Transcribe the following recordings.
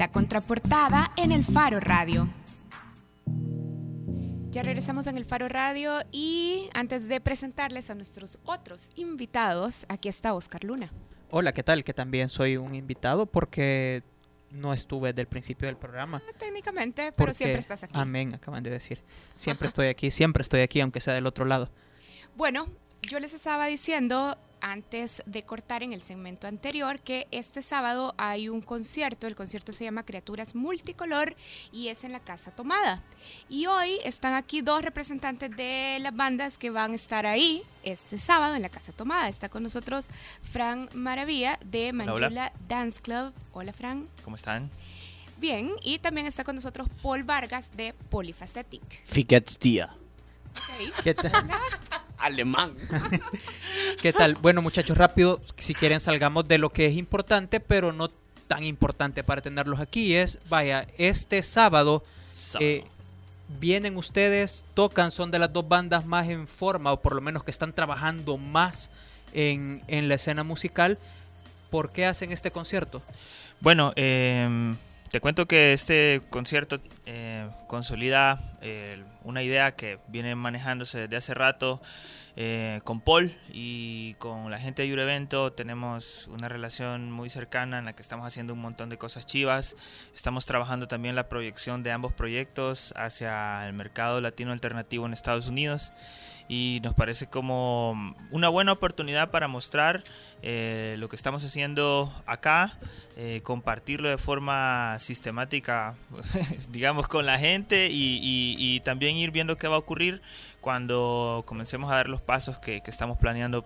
La contraportada en el Faro Radio. Ya regresamos en el Faro Radio y antes de presentarles a nuestros otros invitados, aquí está Oscar Luna. Hola, ¿qué tal? Que también soy un invitado porque no estuve del principio del programa. Ah, técnicamente, pero siempre estás aquí. Amén, acaban de decir. Siempre estoy aquí, siempre estoy aquí, aunque sea del otro lado. Bueno, yo les estaba diciendo antes de cortar en el segmento anterior que este sábado hay un concierto, el concierto se llama Criaturas Multicolor y es en la Casa Tomada. Y hoy están aquí dos representantes de las bandas que van a estar ahí este sábado en la Casa Tomada. Está con nosotros Fran Maravilla de Manjula Dance Club. Hola Fran. ¿Cómo están? Bien, y también está con nosotros Paul Vargas de Polyfacetic. Fiquets Día. ¿Qué tal? Alemán. ¿Qué tal? Bueno, muchachos, rápido, si quieren salgamos de lo que es importante, pero no tan importante para tenerlos aquí. Es, vaya, este sábado, eh, vienen ustedes, tocan, son de las dos bandas más en forma, o por lo menos que están trabajando más en, en la escena musical. ¿Por qué hacen este concierto? Bueno, eh, te cuento que este concierto eh, consolida eh, una idea que viene manejándose desde hace rato eh, con Paul y con la gente de Eurevento. Tenemos una relación muy cercana en la que estamos haciendo un montón de cosas chivas. Estamos trabajando también la proyección de ambos proyectos hacia el mercado latino alternativo en Estados Unidos y nos parece como una buena oportunidad para mostrar eh, lo que estamos haciendo acá, eh, compartirlo de forma sistemática, digamos, con la gente y, también ir viendo qué va a ocurrir cuando comencemos a dar los pasos que, que estamos planeando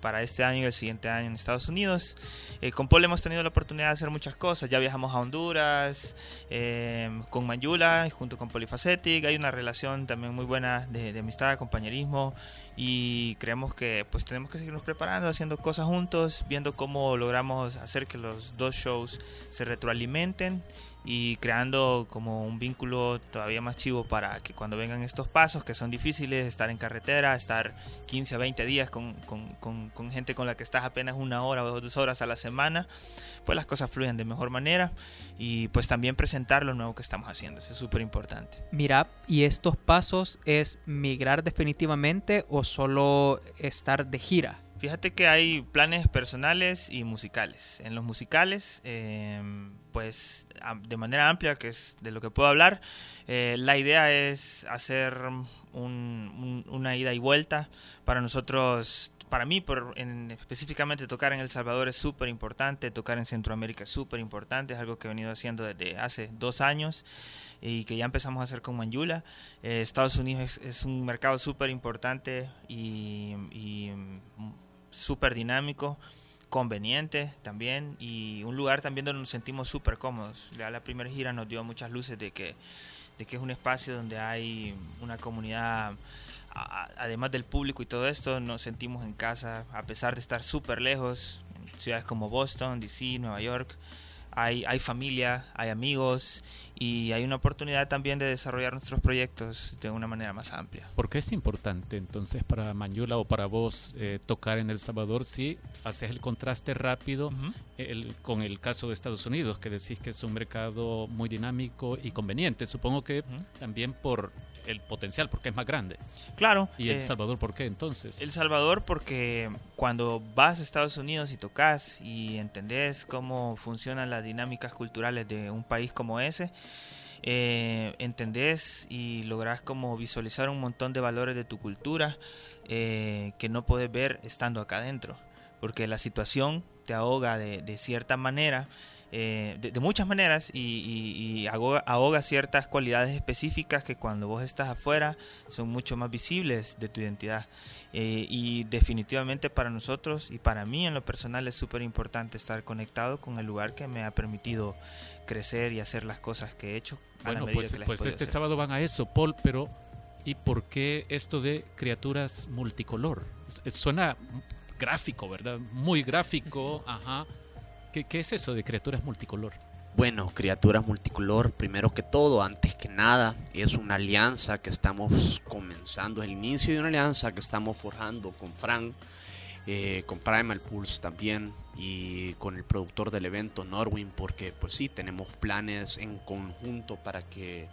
para este año y el siguiente año en Estados Unidos. Eh, con Paul hemos tenido la oportunidad de hacer muchas cosas. Ya viajamos a Honduras, eh, con Mayula, junto con Polyfacetic. Hay una relación también muy buena de, de, amistad, compañerismo. Y creemos que pues tenemos que seguirnos preparando, haciendo cosas juntos, viendo cómo logramos hacer que los dos shows se retroalimenten y creando como un vínculo todavía más chivo para que cuando vengan estos pasos que son difíciles, estar en carretera, estar 15 a 20 días con, con, gente con la que estás apenas una hora o dos horas a la semana, pues las cosas fluyen de mejor manera y pues también presentar lo nuevo que estamos haciendo, eso es súper importante. Mira, ¿y estos pasos es migrar definitivamente o solo estar de gira? Fíjate que hay planes personales y musicales. En los musicales, eh, pues de manera amplia, que es de lo que puedo hablar, eh, la idea es hacer un, un, una ida y vuelta. Para nosotros, para mí por, en, específicamente tocar en El Salvador es súper importante, tocar en Centroamérica es súper importante, es algo que he venido haciendo desde hace dos años y que ya empezamos a hacer con Manjula. Eh, Estados Unidos es, un mercado súper importante y súper dinámico, conveniente también y un lugar también donde nos sentimos súper cómodos. Ya la primera gira nos dio muchas luces de que, de que es un espacio donde hay una comunidad, además del público y todo esto, nos sentimos en casa, a pesar de estar súper lejos, en ciudades como Boston, DC, Nueva York hay, hay familia, hay amigos y hay una oportunidad también de desarrollar nuestros proyectos de una manera más amplia. ¿Por qué es importante entonces para Mañula o para vos eh, tocar en El Salvador si haces el contraste rápido uh -huh. el, con el caso de Estados Unidos, que decís que es un mercado muy dinámico y conveniente? Supongo que uh -huh. también por el potencial porque es más grande. Claro. ¿Y El eh, Salvador por qué entonces? El Salvador porque cuando vas a Estados Unidos y tocas y entendés cómo funcionan las dinámicas culturales de un país como ese, eh, entendés y lográs como visualizar un montón de valores de tu cultura eh, que no puedes ver estando acá adentro. Porque la situación te ahoga de, de cierta manera eh, de, de, muchas maneras y, y, y ahoga, ahoga, ciertas cualidades específicas que cuando vos estás afuera son mucho más visibles de tu identidad. Eh, y definitivamente para nosotros y para mí en lo personal es súper importante estar conectado con el lugar que me ha permitido crecer y hacer las cosas que he hecho. Bueno, pues, pues este hacer. sábado van a eso, Paul, pero ¿y por qué esto de criaturas multicolor? Suena gráfico, ¿verdad? Muy gráfico, ajá. ¿Qué, ¿Qué, es eso de criaturas multicolor? Bueno, criaturas multicolor, primero que todo, antes que nada, es una alianza que estamos comenzando, el inicio de una alianza que estamos forjando con Fran. eh, con Primal Pulse también y con el productor del evento Norwin porque pues sí tenemos planes en conjunto para que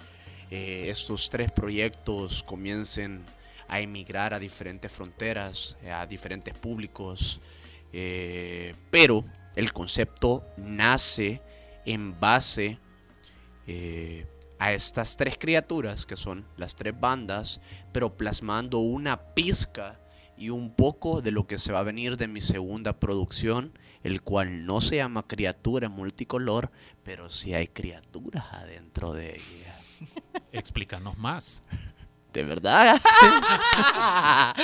eh, estos tres proyectos comiencen a emigrar a diferentes fronteras, a diferentes públicos, eh, pero el concepto nace en base eh, a estas tres criaturas que son las tres bandas, pero plasmando una pizca y un poco de lo que se va a venir de mi segunda producción, el cual no se llama criatura multicolor, pero sí hay criaturas adentro de ella. Explícanos más. ¿De verdad?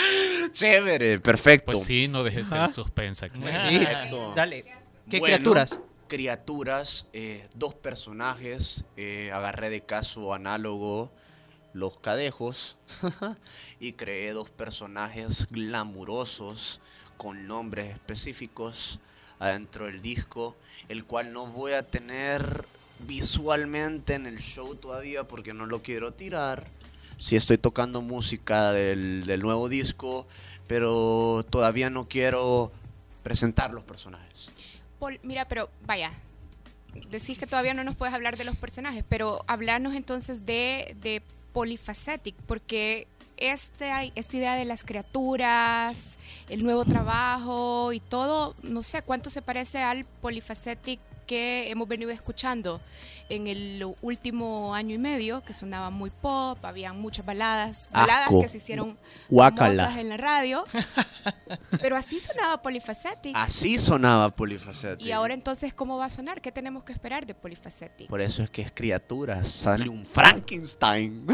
Chévere, perfecto. Pues sí, no dejes el suspense aquí. Sí, Perfecto. dale. ¿Qué Bueno, criaturas? Criaturas, eh, dos personajes, eh, agarré de caso análogo los cadejos y creé dos personajes glamurosos con nombres específicos adentro del disco, el cual no voy a tener visualmente en el show todavía porque no lo quiero tirar. Sí estoy tocando música del, del nuevo disco, pero todavía no quiero presentar los personajes. Paul, mira, pero vaya, decís que todavía no nos puedes hablar de los personajes, pero hablarnos entonces de, de porque este, esta idea de las criaturas, el nuevo trabajo y todo, no sé cuánto se parece al Polyphacetic que hemos venido escuchando en el último año y medio, que sonaba muy pop, había muchas baladas, baladas Asco. que se hicieron famosas en la radio, pero así sonaba Polyphacetic. Así sonaba Polifacético. Y ahora entonces, ¿cómo va a sonar? ¿Qué tenemos que esperar de Polyphacetic? Por eso es que es criatura, sale un Frankenstein.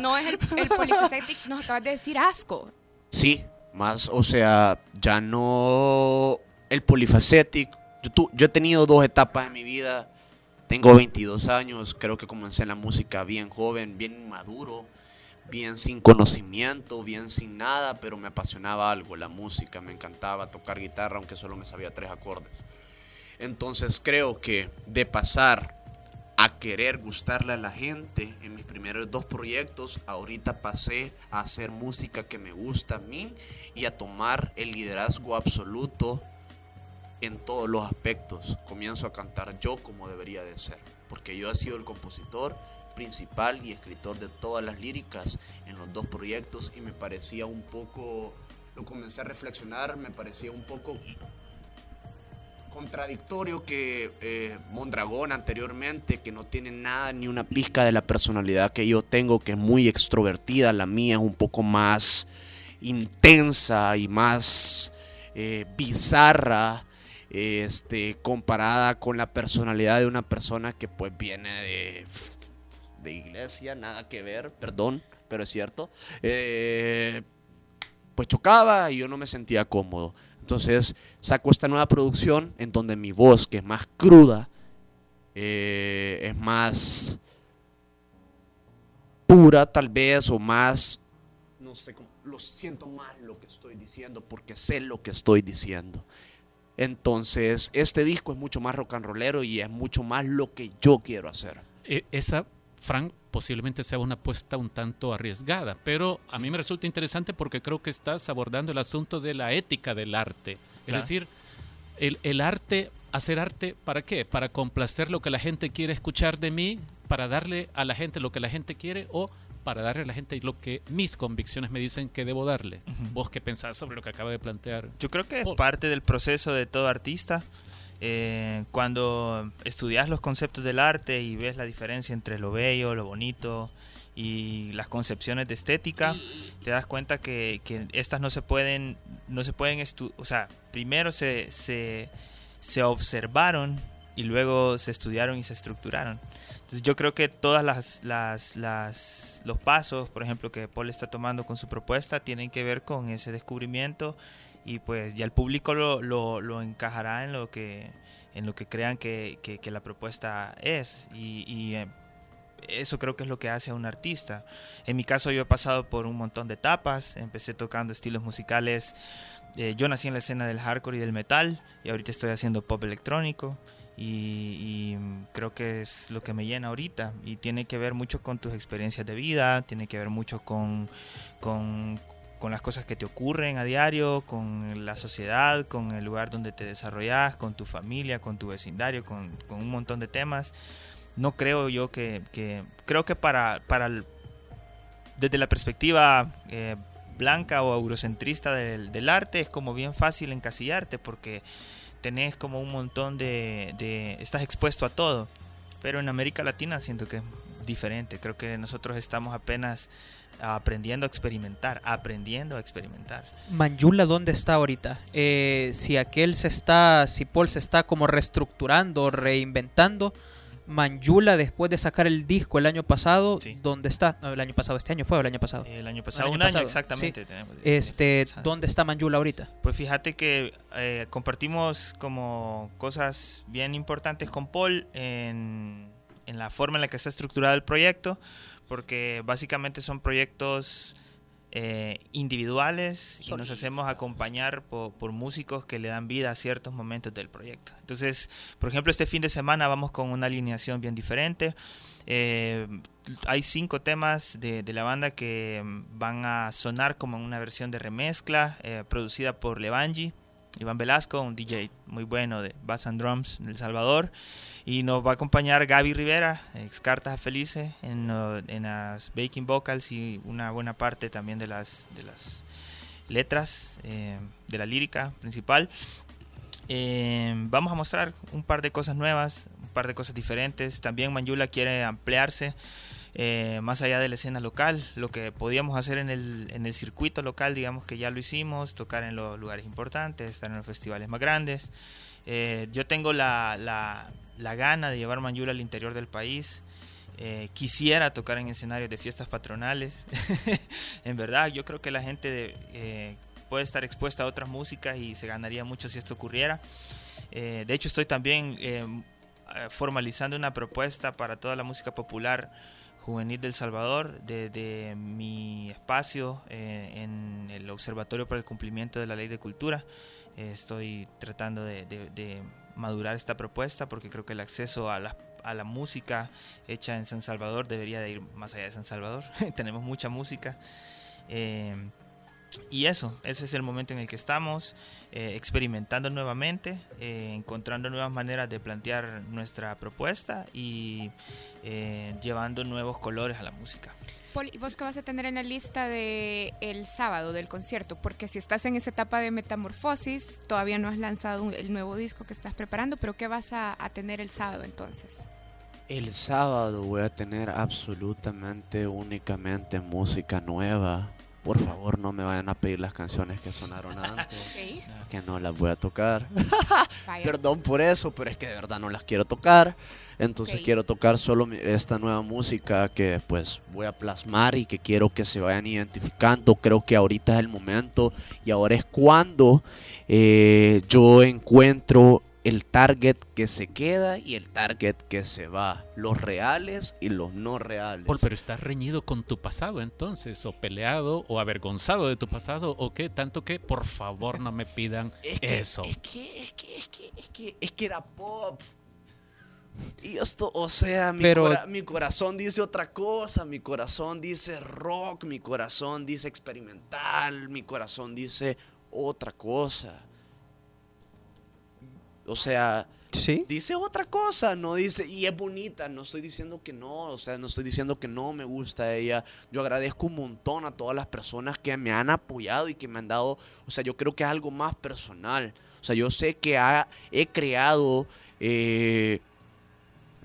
No es el, el Polyphacetic, nos acabas de decir asco. Sí, más, o sea, ya no. El Polyphacetic. Yo, tu- yo he tenido dos etapas en mi vida. Tengo 22 años, creo que comencé en la música bien joven, bien inmaduro, bien sin conocimiento, bien sin nada, pero me apasionaba algo, la música, me encantaba tocar guitarra, aunque solo me sabía tres acordes. Entonces creo que de pasar a querer gustarle a la gente en mis primeros dos proyectos, ahorita pasé a hacer música que me gusta a mí y a tomar el liderazgo absoluto en todos los aspectos. Comienzo a cantar yo como debería de ser, porque yo he sido el compositor principal y escritor de todas las líricas en los dos proyectos y me parecía un poco, lo comencé a reflexionar, me parecía un poco contradictorio que eh, Mondragón anteriormente, que no tiene nada ni una pizca de la personalidad que yo tengo, que es muy extrovertida, la mía es un poco más intensa y más eh, bizarra, este, comparada con la personalidad de una persona que pues viene de, de iglesia, nada que ver, perdón, pero es cierto. Eh, pues chocaba y yo no me sentía cómodo. Entonces saco esta nueva producción en donde mi voz, que es más cruda, eh, es más pura tal vez o más, no sé, lo siento más lo que estoy diciendo porque sé lo que estoy diciendo. Entonces este disco es mucho más rock and rollero y es mucho más lo que yo quiero hacer. E- esa, Frank, posiblemente sea una apuesta un tanto arriesgada, pero a mí me resulta interesante porque creo que estás abordando el asunto de la ética del arte. Claro. Es decir, el, el arte, hacer arte, ¿para qué? ¿Para complacer lo que la gente quiere escuchar de mí? ¿Para darle a la gente lo que la gente quiere? ¿O para darle a la gente lo que mis convicciones me dicen que debo darle? ¿Vos qué pensás sobre lo que acaba de plantear? Yo creo que es Paul. parte del proceso de todo artista. Eh, cuando estudias los conceptos del arte y ves la diferencia entre lo bello, lo bonito y las concepciones de estética, te das cuenta que, que estas no se pueden, no se pueden estu- o sea, primero se, se, se observaron y luego se estudiaron y se estructuraron. Entonces yo creo que todas las, las, las los pasos, por ejemplo, que Paul está tomando con su propuesta, tienen que ver con ese descubrimiento y pues ya el público lo, lo, lo encajará en lo que en lo que crean que, que- que la propuesta es y, y, eh, eso creo que es lo que hace a un artista. En mi caso yo he pasado por un montón de etapas, empecé tocando estilos musicales, eh, yo nací en la escena del hardcore y del metal y ahorita estoy haciendo pop electrónico y, y creo que es lo que me llena ahorita y tiene que ver mucho con tus experiencias de vida, tiene que ver mucho con, con con las cosas que te ocurren a diario, con la sociedad, con el lugar donde te desarrollas, con tu familia, con tu vecindario, con, un montón de temas. No creo yo que, creo que para, para desde la perspectiva eh, blanca o eurocentrista del, arte es como bien fácil encasillarte porque tenés como un montón de, estás expuesto a todo. Pero en América Latina siento que es diferente. Creo que nosotros estamos apenas aprendiendo a experimentar, aprendiendo a experimentar. Manjula, ¿dónde está ahorita? Eh, si aquel se está, si Paul se está como reestructurando, reinventando, Manjula después de sacar el disco el año pasado, ¿dónde está? No, el año pasado, este año fue el año pasado. El año pasado, un año, exactamente. este, ¿dónde está Manjula ahorita? Pues fíjate que eh, compartimos como cosas bien importantes con Paul en, en la forma en la que está estructurado el proyecto porque básicamente son proyectos eh, individuales y nos hacemos acompañar por, músicos que le dan vida a ciertos momentos del proyecto. Entonces, por ejemplo, este fin de semana vamos con una alineación bien diferente. Eh, hay cinco temas de, la banda que van a sonar como en una versión de remezcla eh, producida por Levangi. Iván Velasco, un DJ muy bueno de Bass and Drums de El Salvador. Y nos va a acompañar Gaby Rivera, ex Cartas Felices, en, en, las backing vocals y una buena parte también de las, de las letras, eh, de la lírica principal. Eh, vamos a mostrar un par de cosas nuevas, un par de cosas diferentes. También Manjula quiere ampliarse. Eh, más allá de la escena local, lo que podíamos hacer en el, en el circuito local, digamos que ya lo hicimos, tocar en los lugares importantes, estar en los festivales más grandes. Eh, yo tengo la, la, la, gana de llevar Manjula al interior del país. Eh, quisiera tocar en escenarios de fiestas patronales. en verdad, yo creo que la gente puede estar expuesta a otras músicas y se ganaría mucho si esto ocurriera. de hecho, estoy también formalizando una propuesta para toda la música popular Juvenil del Salvador, desde mi espacio eh, en el Observatorio para el Cumplimiento de la Ley de Cultura. Eh, estoy tratando de, madurar esta propuesta porque creo que el acceso a la, a la música hecha en San Salvador debería de ir más allá de San Salvador. Tenemos mucha música. Eh, y eso, ese es el momento en el que estamos, eh, experimentando nuevamente, eh, encontrando nuevas maneras de plantear nuestra propuesta y eh, llevando nuevos colores a la música. Paul, ¿y vos qué vas a tener en la lista de el sábado del concierto? Porque si estás en esa etapa de metamorfosis, todavía no has lanzado el nuevo disco que estás preparando, pero ¿qué vas a tener el sábado entonces? El sábado voy a tener absolutamente, únicamente música nueva por favor no me vayan a pedir las canciones que sonaron antes, que no las voy a tocar. Perdón por eso, pero es que de verdad no las quiero tocar. Entonces quiero tocar solo esta nueva música que pues voy a plasmar y que quiero que se vayan identificando. Creo que ahorita es el momento y ahora es cuando eh, yo encuentro el target que se queda y el target que se va, los reales y los no reales. pero estás reñido con tu pasado entonces, o peleado, o avergonzado de tu pasado, o qué, tanto que por favor no me pidan eso. Es que, es que, es que, es que, es que era pop. Y esto, o sea, mi, mi corazón dice otra cosa, mi corazón dice rock, mi corazón dice experimental, mi corazón dice otra cosa. O sea, dice otra cosa, no dice, y es bonita, no estoy diciendo que no, o sea, no estoy diciendo que no me gusta ella. Yo agradezco un montón a todas las personas que me han apoyado y que me han dado, o sea, yo creo que es algo más personal. O sea, yo sé que he creado... Eh,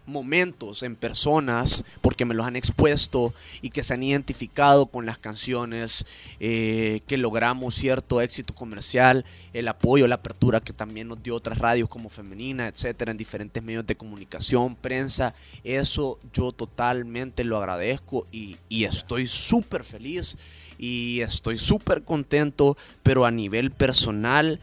momentos en personas porque me los han expuesto y que se han identificado con las canciones, eh, que logramos cierto éxito comercial, el apoyo, la apertura que también nos dio otras radios como Femenina, etcétera, en diferentes medios de comunicación, prensa. Eso yo totalmente lo agradezco y, y estoy súper feliz y estoy súper contento, pero a nivel personal.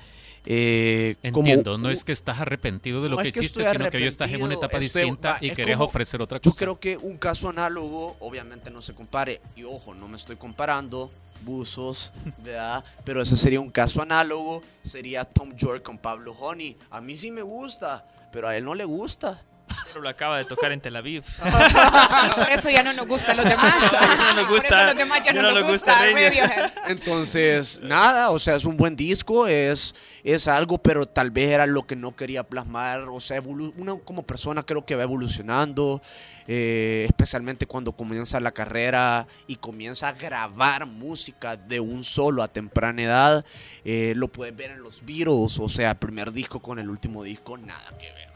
Eh, Entiendo, no es que estás arrepentido de lo que hiciste, sino que hoy estás en una etapa distinta y querés ofrecer otra cosa. Yo creo que un caso análogo, obviamente no se compare, y ojo, no me estoy comparando, buzos, ¿verdad? Pero ese sería un caso análogo, sería Tom York con Pablo Honey. A mí sí me gusta, pero a él no le gusta. Pero lo acaba de tocar en Tel Aviv. Por eso ya no nos gustan los demás. no nos Por gusta- eso los demás ya ya no, no nos nos gusta. Entonces, nada, o sea, es un buen disco, es, es algo, pero tal vez era lo que no quería plasmar. O sea, uno como persona creo que va evolucionando, eh, especialmente cuando comienza la carrera y comienza a grabar música de un solo a temprana edad. Eh, lo puedes ver en los Beatles, o sea, primer disco con el último disco, nada que ver.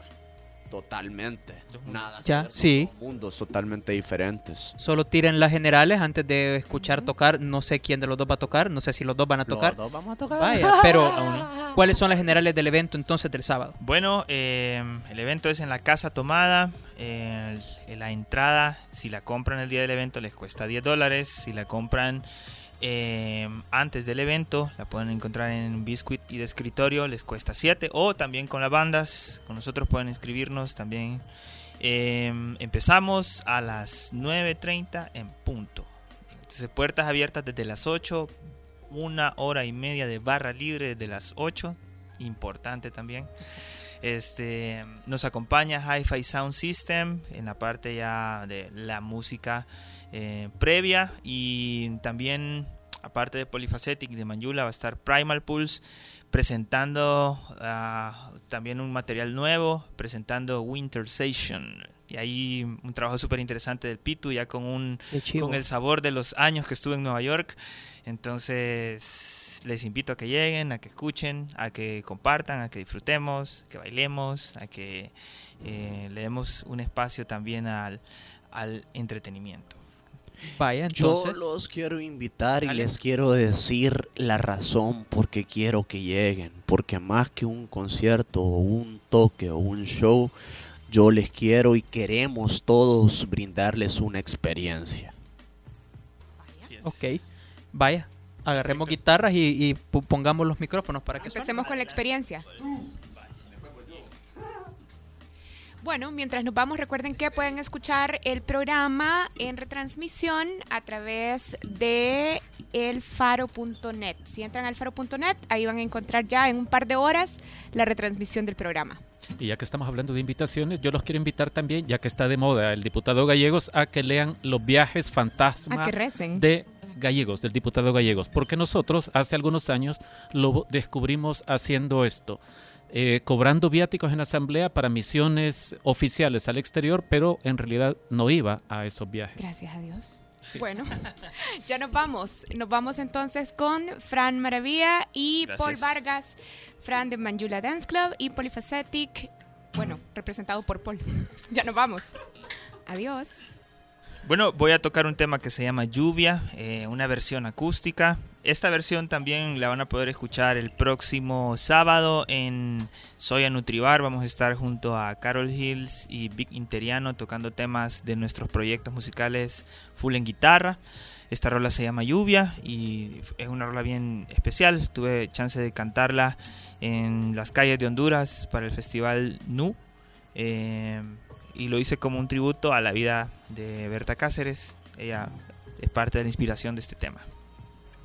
Totalmente. Nada Ya, sí. dos mundos totalmente diferentes. Solo tiren las generales antes de escuchar tocar. No sé quién de los dos va a tocar. No sé si los dos van a tocar. Los dos vamos a tocar. Vaya, pero ¿cuáles son las generales del evento entonces del sábado? Bueno, eh, el evento es en la Casa Tomada. eh, la entrada, si la compran el día del evento, les cuesta 10 dólares. Si la compran eh, antes del evento, la pueden encontrar en Biscuit y de escritorio, les cuesta 7. O también con las bandas, con nosotros pueden inscribirnos también. Eh, empezamos a las 9.30 en punto. Entonces, puertas abiertas desde las 8, una hora y media de barra libre desde las 8, importante también. Este, nos acompaña Hi-Fi Sound System en la parte ya de la música eh, previa y también aparte de Polyphacetic de Manjula va a estar Primal Pulse presentando ah, también un material nuevo, presentando Winter Station. Y ahí un trabajo súper interesante del Pitu, ya con un con el sabor de los años que estuve en Nueva York. Entonces les invito a que lleguen, a que escuchen, a que compartan, a que disfrutemos, que bailemos, a que eh, le demos un espacio también al, al entretenimiento. Vaya, Yo entonces. los quiero invitar y Dale. les quiero decir la razón por qué quiero que lleguen. Porque más que un concierto o un toque o un show, yo les quiero y queremos todos brindarles una experiencia. Ok, vaya. Agarremos guitarras y, pongamos los micrófonos para que. Empecemos con la experiencia. Bueno, mientras nos vamos, recuerden que pueden escuchar el programa en retransmisión a través de elfaro.net. Si entran al faro.net, ahí van a encontrar ya en un par de horas la retransmisión del programa. Y ya que estamos hablando de invitaciones, yo los quiero invitar también, ya que está de moda el diputado Gallegos, a que lean Los viajes fantasma de Gallegos, del diputado Gallegos, porque nosotros hace algunos años lo descubrimos haciendo esto, eh, cobrando viáticos en la asamblea para misiones oficiales al exterior, pero en realidad no iba a esos viajes. Gracias a Dios. Bueno, ya nos vamos. Nos vamos entonces con Fran Maravilla y Paul. Vargas, Fran de Manjula Dance Club y Polyphacetic, bueno, representado por Paul. Ya nos vamos. Adiós. Bueno, voy a tocar un tema que se llama Lluvia, eh, una versión acústica. Esta versión también la van a poder escuchar el próximo sábado en Soya Nutribar. Vamos a estar junto a Carol Hills y Vic Interiano tocando temas de nuestros proyectos musicales full en guitarra. Esta rola se llama Lluvia y es una rola bien especial. Tuve chance de cantarla en las calles de Honduras para el festival NU. Eh, y lo hice como un tributo a la vida de Berta Cáceres. Ella es parte de la inspiración de este tema.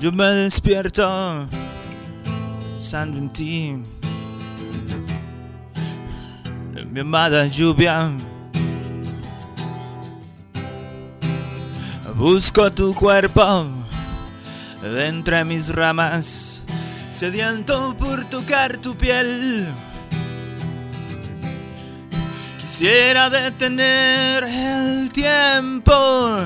Yo me despierto pensando en ti, mi amada lluvia. Busco tu cuerpo de entre mis ramas, sediento por tocar tu piel. Quisiera detener el tiempo,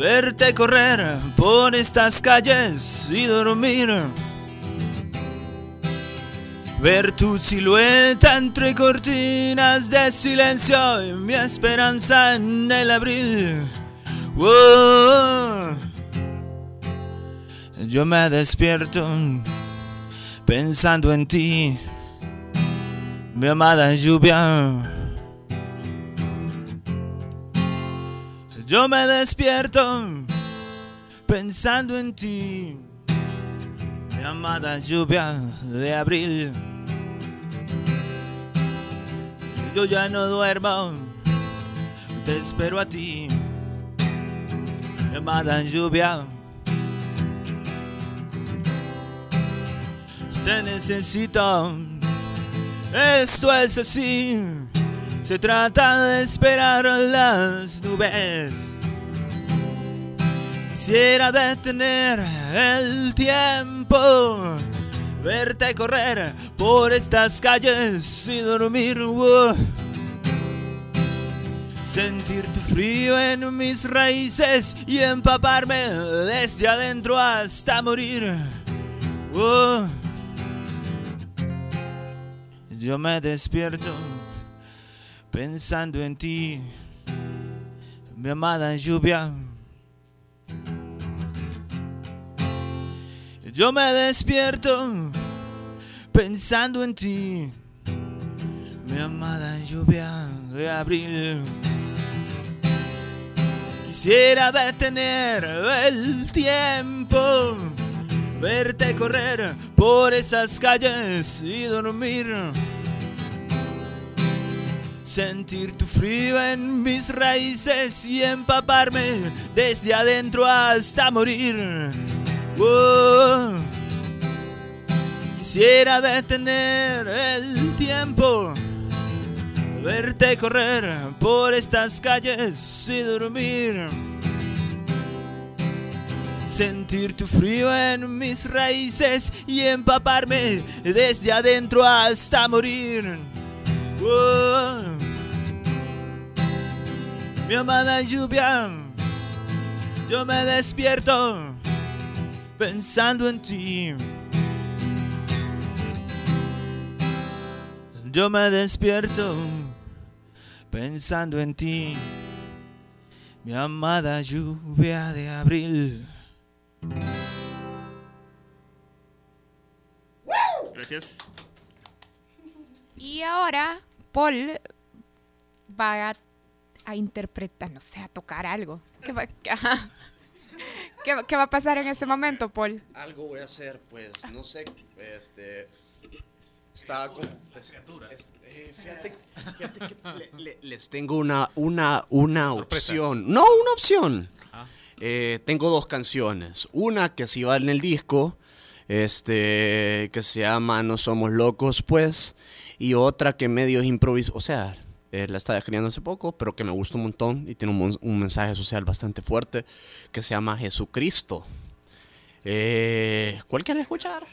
verte correr por estas calles y dormir. Ver tu silueta entre cortinas de silencio y mi esperanza en el abril. Yo me despierto pensando en ti, mi amada lluvia. Yo me despierto pensando en ti, mi amada lluvia de abril. Yo ya no duermo, te espero a ti, mi amada lluvia. Te necesito, esto es así. Se trata de esperar las nubes. Quisiera detener el tiempo, verte correr por estas calles y dormir. Sentir tu frío en mis raíces y empaparme desde adentro hasta morir. Yo me despierto pensando en ti, mi amada lluvia. Yo me despierto pensando en ti, mi amada lluvia de abril. Quisiera detener el tiempo, verte correr por esas calles y dormir. Sentir tu frío en mis raíces y empaparme desde adentro hasta morir. Oh. Quisiera detener el tiempo, verte correr por estas calles y dormir. Sentir tu frío en mis raíces y empaparme desde adentro hasta morir. Oh. Mi amada lluvia, yo me despierto pensando en ti. Yo me despierto pensando en ti, mi amada lluvia de abril. Gracias. Y ahora Paul va a, a interpretar, no sé, a tocar algo. ¿Qué va. ¿Qué va- qué va a pasar en este momento, Paul? Algo voy a hacer, pues, no sé, este... Estaba con... es- es- eh, fíjate, fíjate que le- le- les tengo una, una, una Sorpresa. opción. No, una opción. Eh, tengo dos canciones. Una que sí va en el disco, este, que se llama No Somos Locos, pues. Y otra que medio es improviso. O sea, eh, la estaba escribiendo hace poco, pero que me gusta un montón y tiene un, mensaje social bastante fuerte, que se llama Jesucristo. Eh, ¿Cuál quieren escuchar?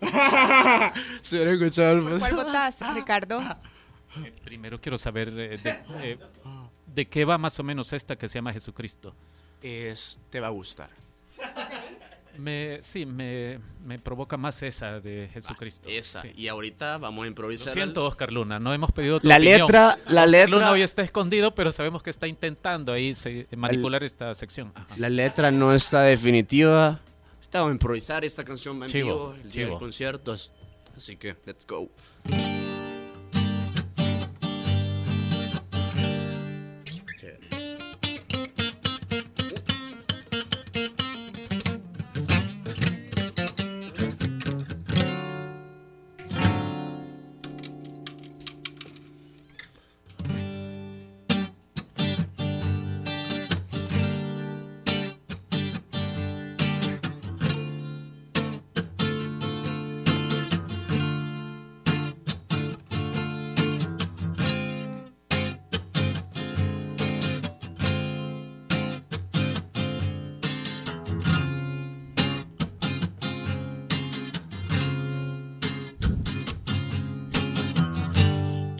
¿Se quieren escuchar? pues? ¿Cuál votas, Ricardo? Eh, Primero quiero saber eh, de, eh, de qué va más o menos esta que se llama Jesucristo. Es, te va a gustar. Me, sí, me, me provoca más esa de Jesucristo. Esa. sí. Y ahorita vamos a Lo improvisar. siento, Oscar Luna, no hemos pedido tu La opinión. letra, la letra, Luna hoy está escondido, pero sabemos que está intentando ahí se- manipular esta sección. Ajá. la letra no está definitiva. Vamos a improvisar esta canción en vivo el día del concierto. Así que, let's go.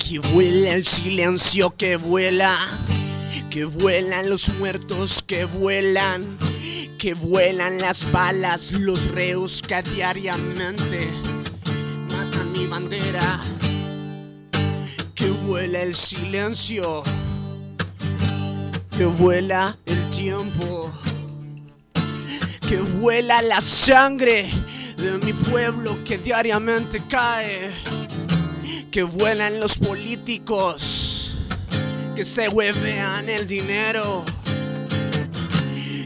Que vuela el silencio que vuela, que vuelan los muertos que vuelan, que vuelan las balas, los reos que diariamente matan mi bandera. Que vuela el silencio, que vuela el tiempo, que vuela la sangre de mi pueblo que diariamente cae, que vuelan los políticos, que se huevean el dinero,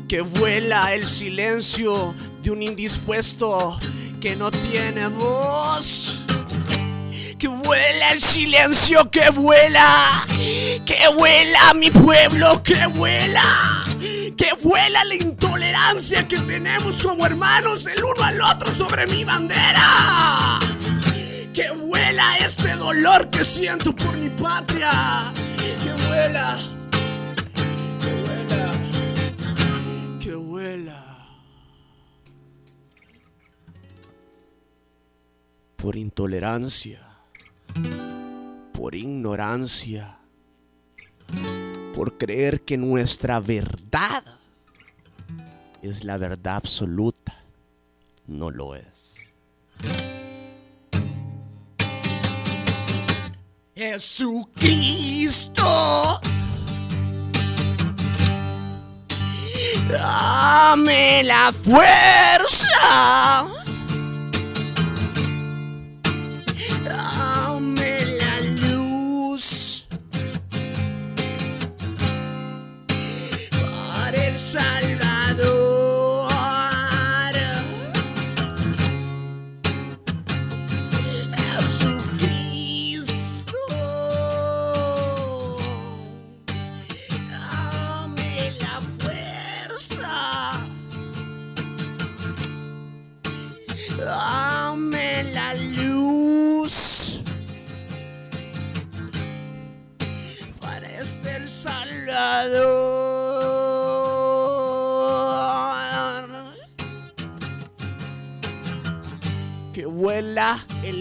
que vuela el silencio de un indispuesto que no tiene voz. Que vuela el silencio, que vuela, que vuela mi pueblo, que vuela, que vuela la intolerancia que tenemos como hermanos el uno al otro sobre mi bandera. Que vuela este dolor que siento por mi patria. Que vuela, que vuela, que vuela. Por intolerancia por ignorancia, por creer que nuestra verdad es la verdad absoluta. No lo es. Jesucristo, dame la fuerza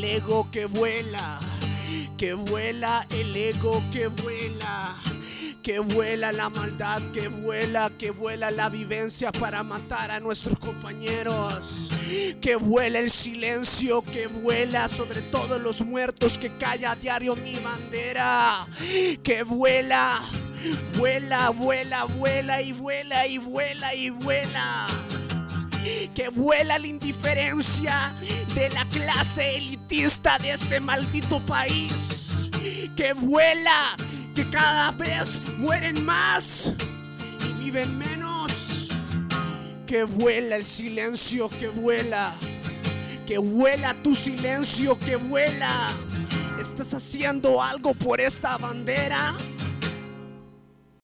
ego que vuela, que vuela el ego que vuela. Que vuela la maldad, que vuela, que vuela la vivencia para matar a nuestros compañeros. Que vuela el silencio, que vuela sobre todos los muertos que calla a diario mi bandera. Que vuela, vuela, vuela, vuela y vuela y vuela y vuela que vuela la indiferencia de la clase elitista de este maldito país. Que vuela, que cada vez mueren más y viven menos. Que vuela el silencio, que vuela. Que vuela tu silencio, que vuela. ¿Estás haciendo algo por esta bandera?